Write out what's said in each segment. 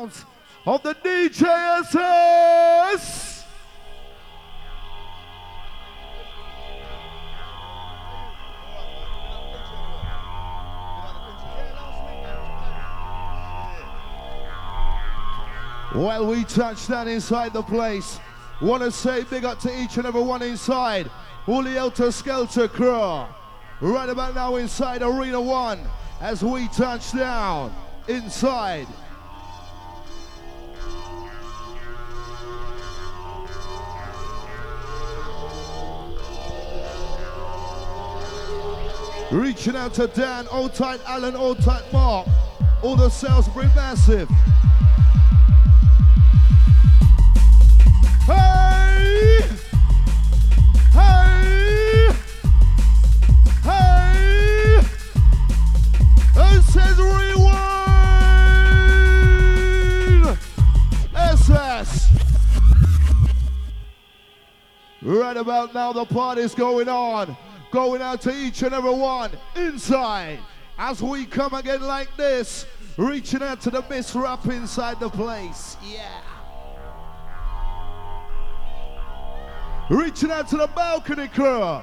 sounds of the DJSS. While we touch that inside the place, wanna say big up to each and every one inside. All the Elter Skelter crew. Right about now inside Arena 1 as we touch down inside. Reaching out to Dan, Old Tight Alan, Old Tight Mark. All the sales bring massive. Hey! Hey! Hey! It says rewind! SS! Right about now, the party's going on. Going out to each and every one inside. As we come again like this, reaching out to the miss rap inside the place. Yeah. Reaching out to the balcony crew.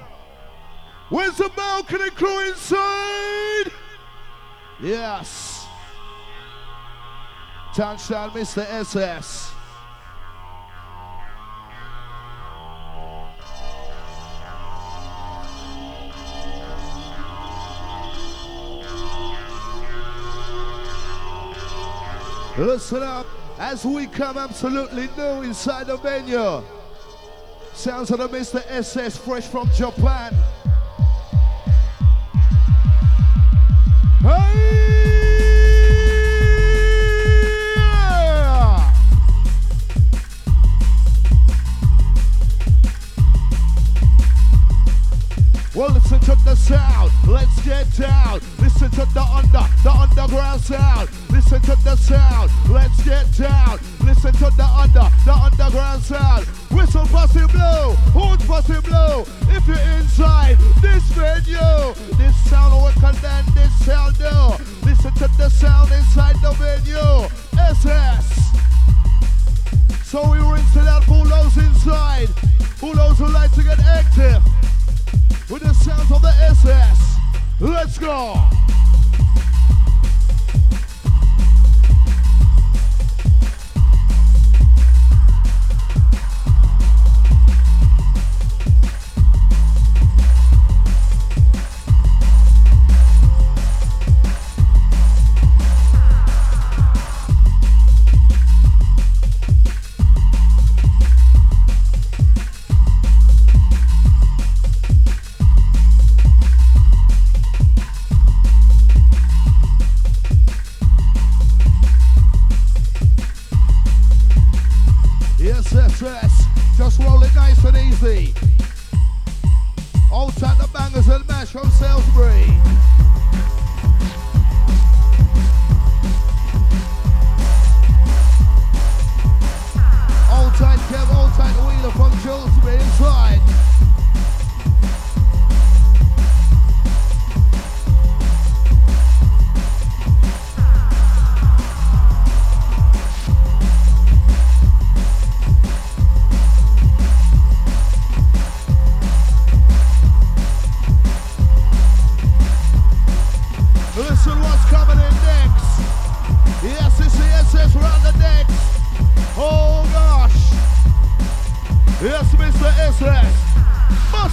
Where's the balcony crew inside? Yes. Touchdown, Mr. SS. Listen up as we come absolutely new inside the venue. Sounds of the Mr. SS fresh from Japan. Hey! Sound. Listen to the sound. Let's get down. Listen to the under,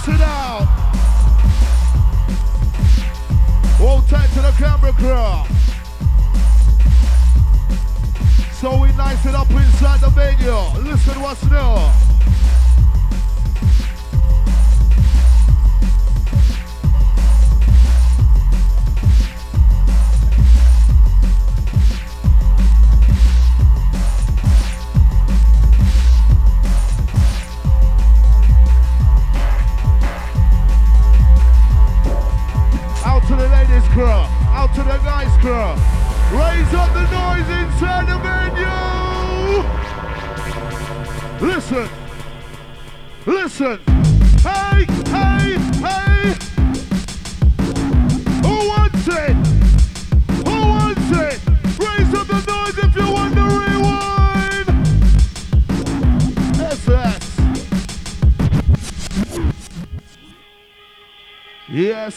Bust it out. Hold tight to the camera crew. So we nice it up inside the venue. Listen what's new.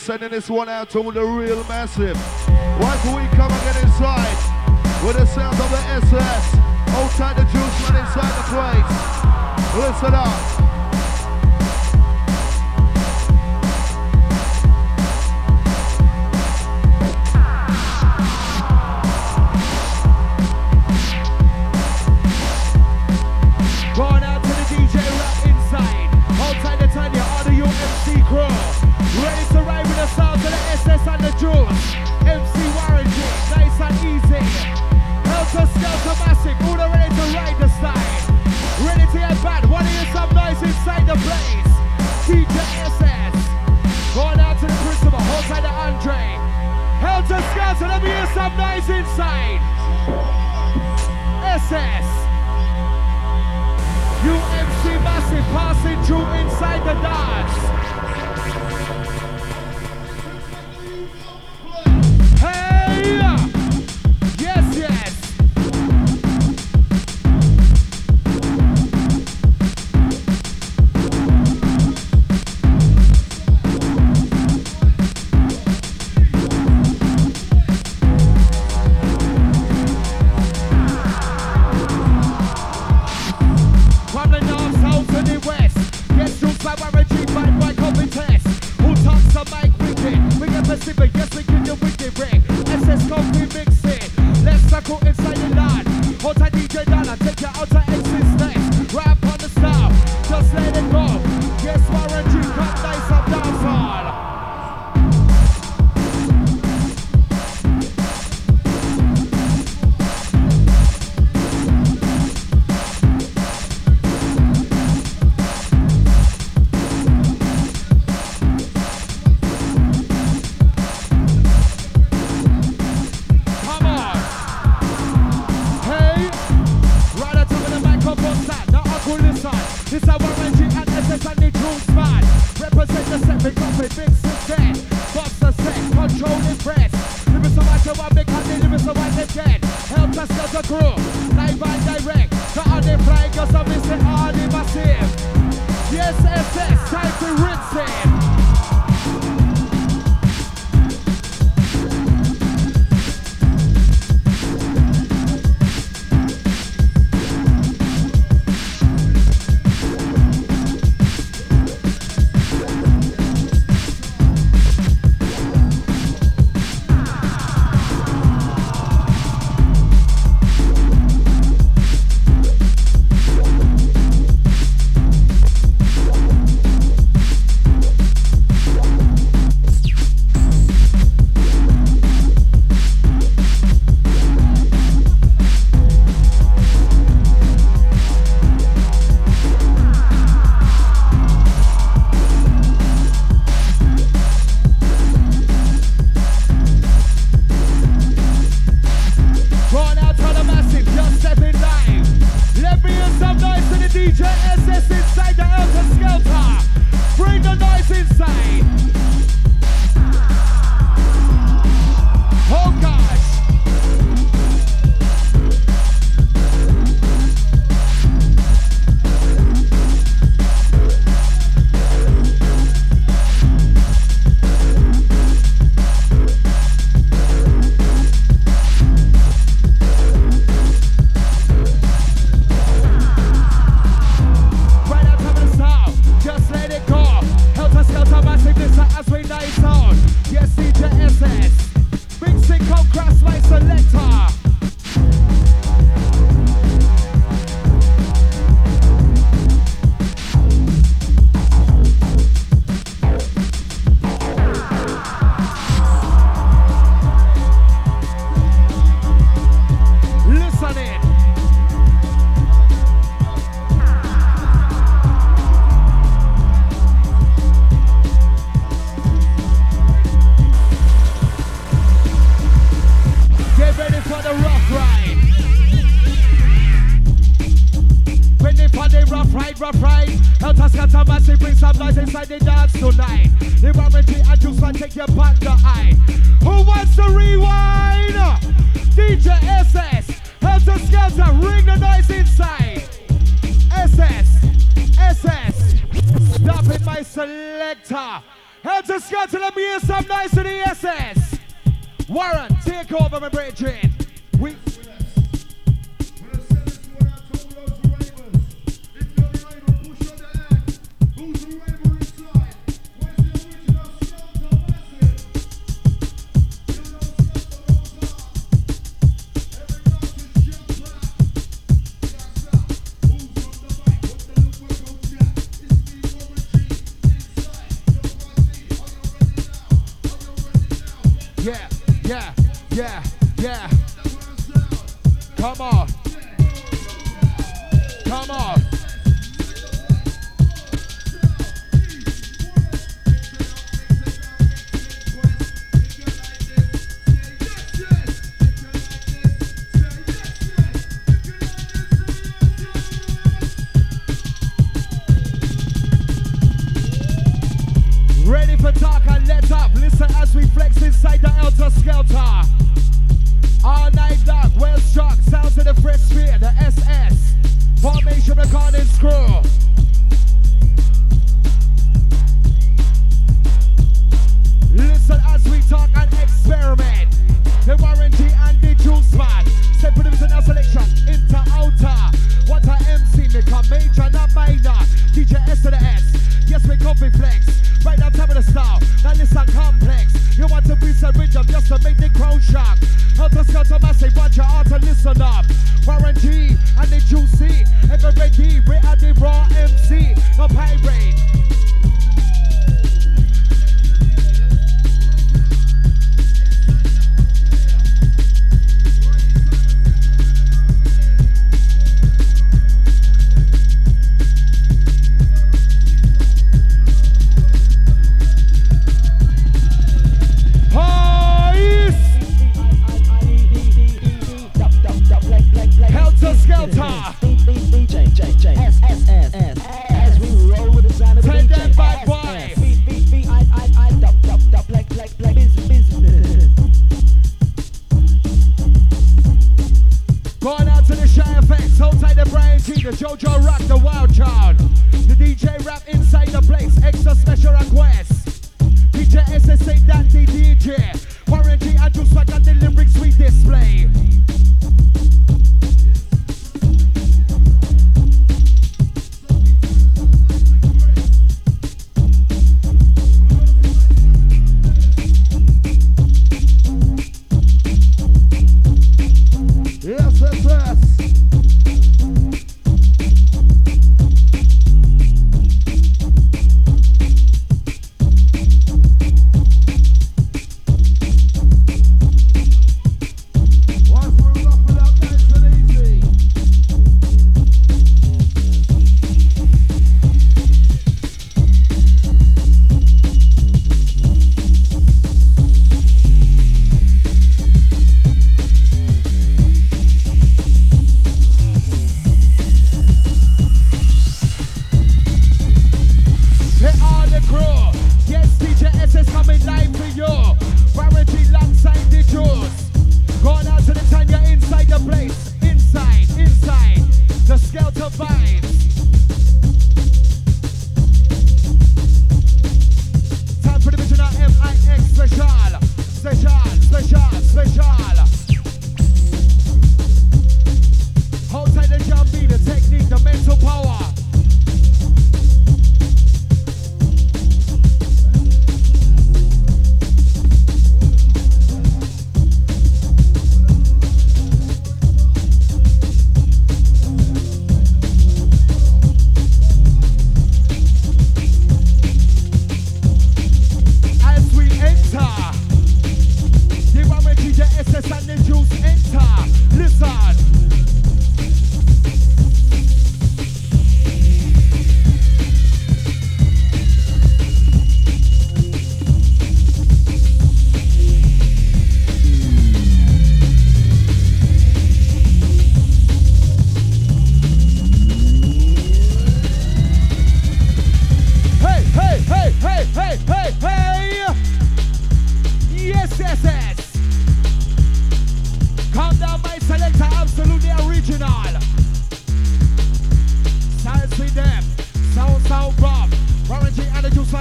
Sending this one out to the real massive. Once we come and get inside with the sound of the SS. Outside the Juiceman inside the place. Listen up.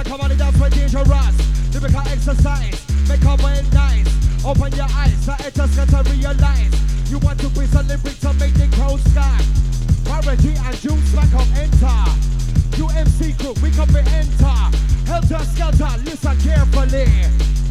come on and dance with dangerous. Lyrical exercise, make our mind nice. Open your eyes, the haters got to realize. You want to be a to make the crowd sky Parody and juice, back on enter. You MC crew, we come to enter. Helter skelter, listen carefully.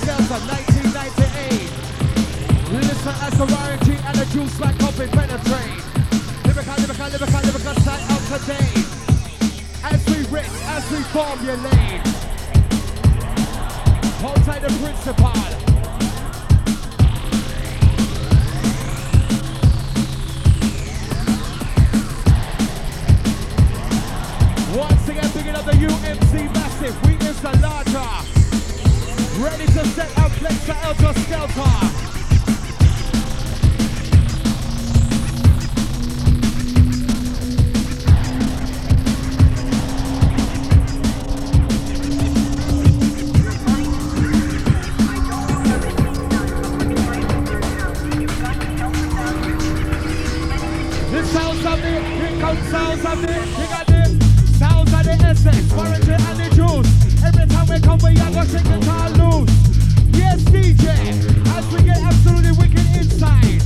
Tonight. Elter 1998. Listen as the G and the juice like coffee penetrate. Lyrical, lyrical, lyrical, lyrical side out today. As we rip, as we formulate. Hold tight the principal. Once again, picking up the UMC Massive. We is the larger. Ready to set up flex to Elter Skelter. This sounds of the, here comes sounds of the, you got the sounds of the SS, Warrington and the come, we are gonna shake the car loose. Yes, DJ, as we get absolutely wicked inside.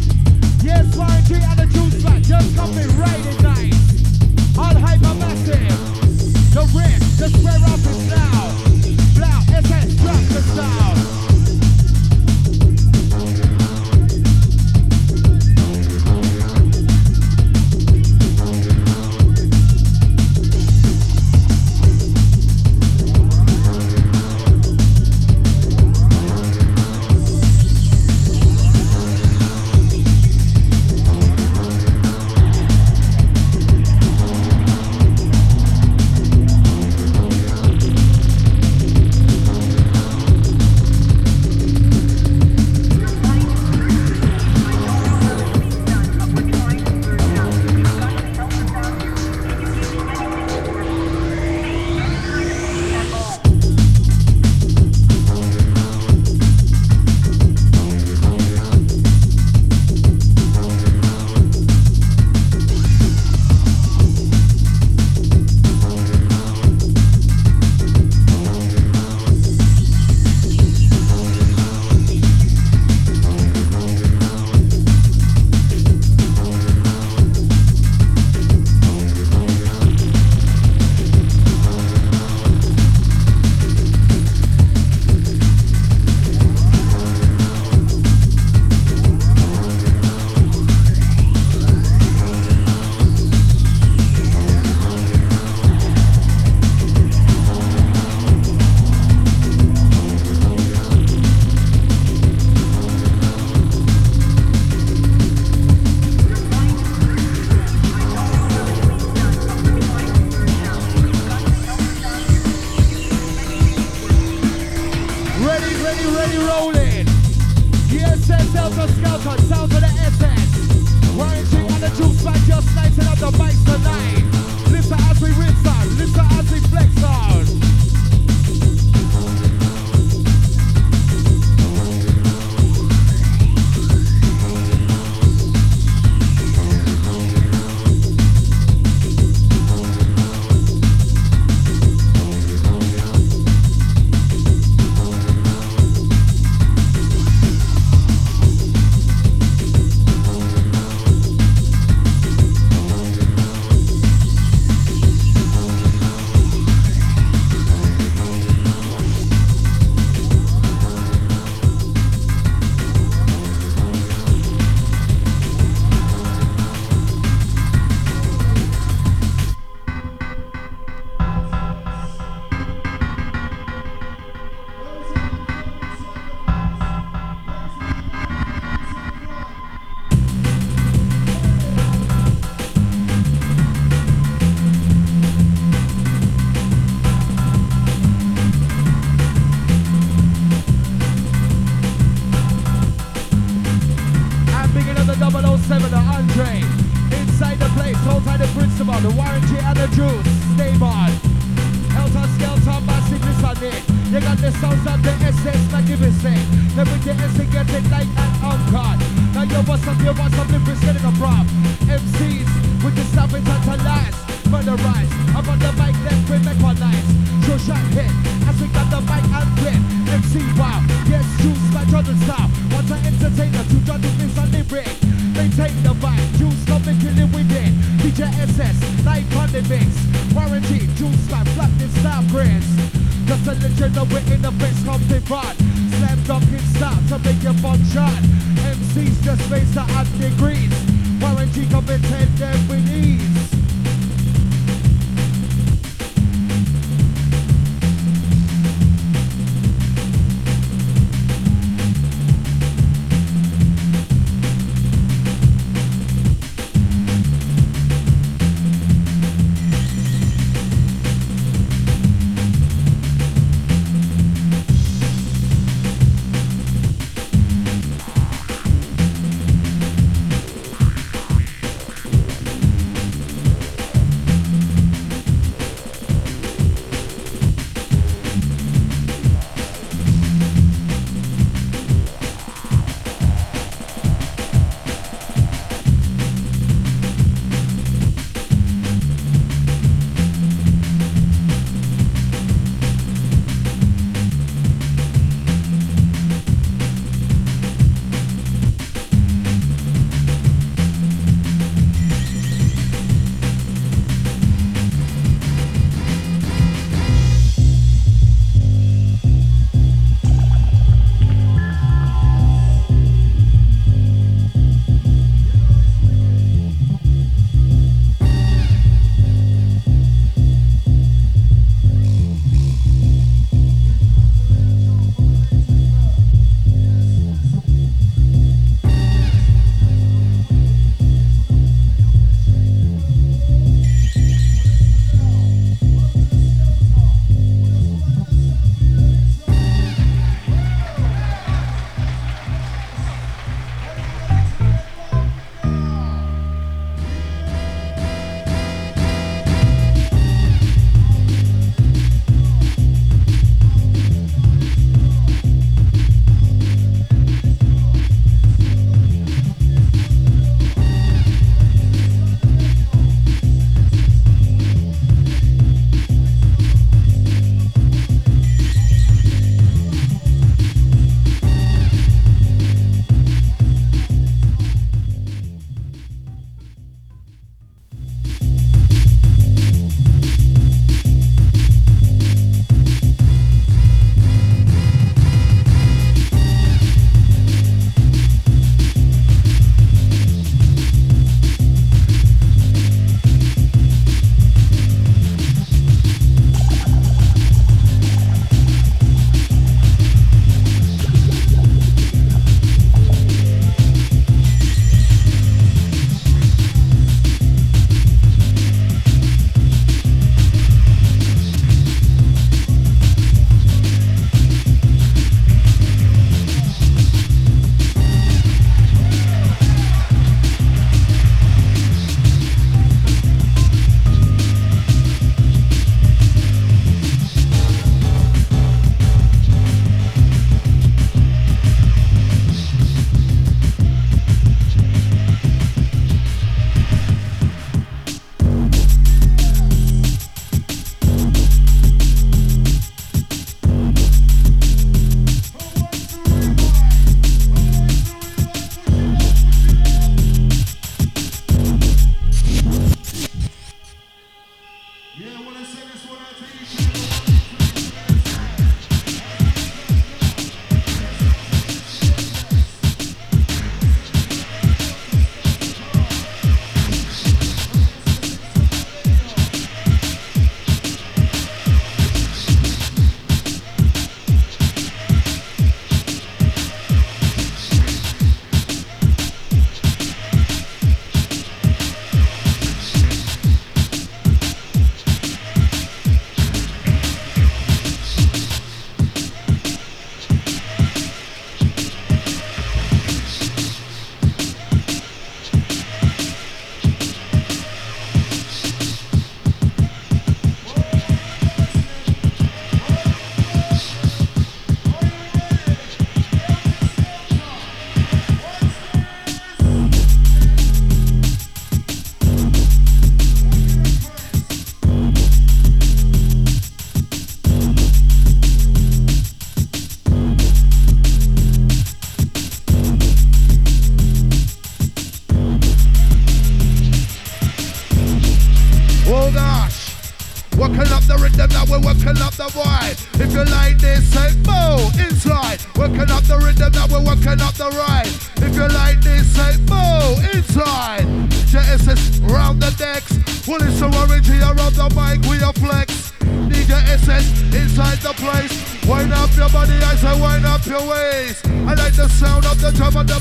Yes, Warrington and the Juiceman, just coming right in nice. All hyper massive. The red, the square up is now. Blow, SS, drop the sound.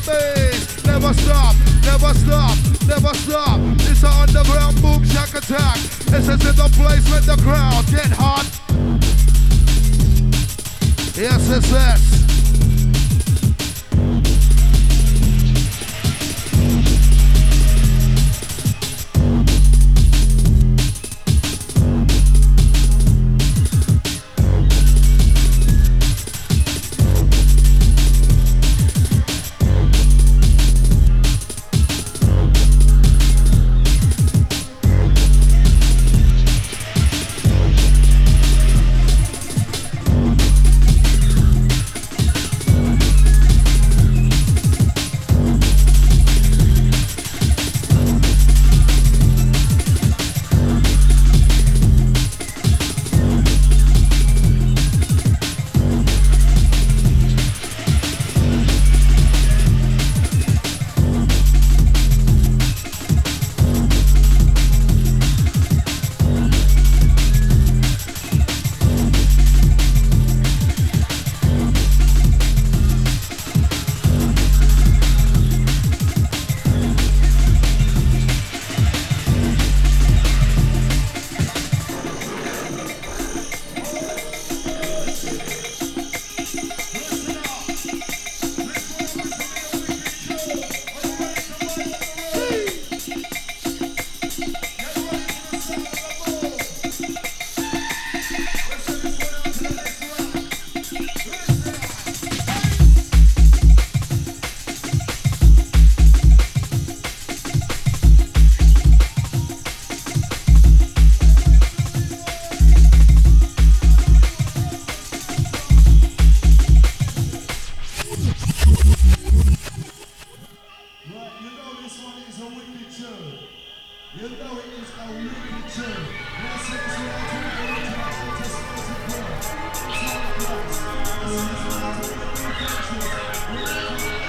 things. Never stop, never stop, never stop. It's an underground boom shack attack. This is in the place with the crowd. You know this one is a wicked tune. You know it is a wicked tune. Let's to the a wicked tune.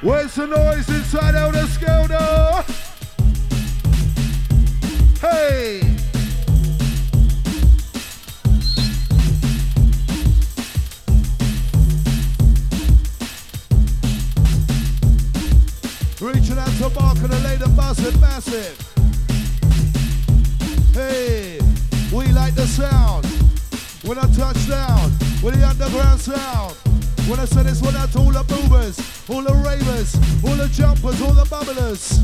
Where's the noise inside Fabulous.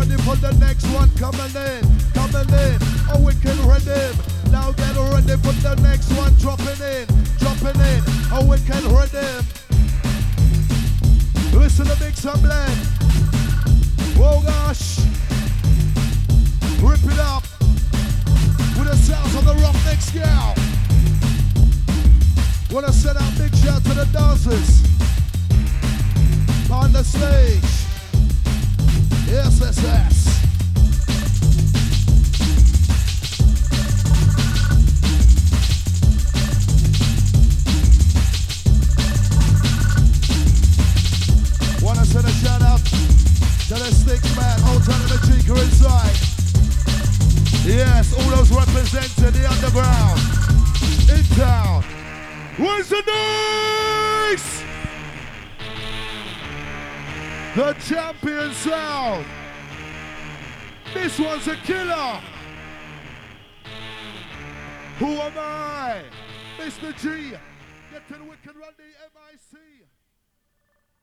ready for the next one coming in, coming in. A wicked rhythm. Now get ready for the next one dropping in, dropping in. A wicked rhythm. Listen to mix and blend. Oh gosh. Rip it up with the sounds of the rock next year. Wanna send out big shout to the dancers on the stage. SSS. was a killer. Who am I? Mr. G.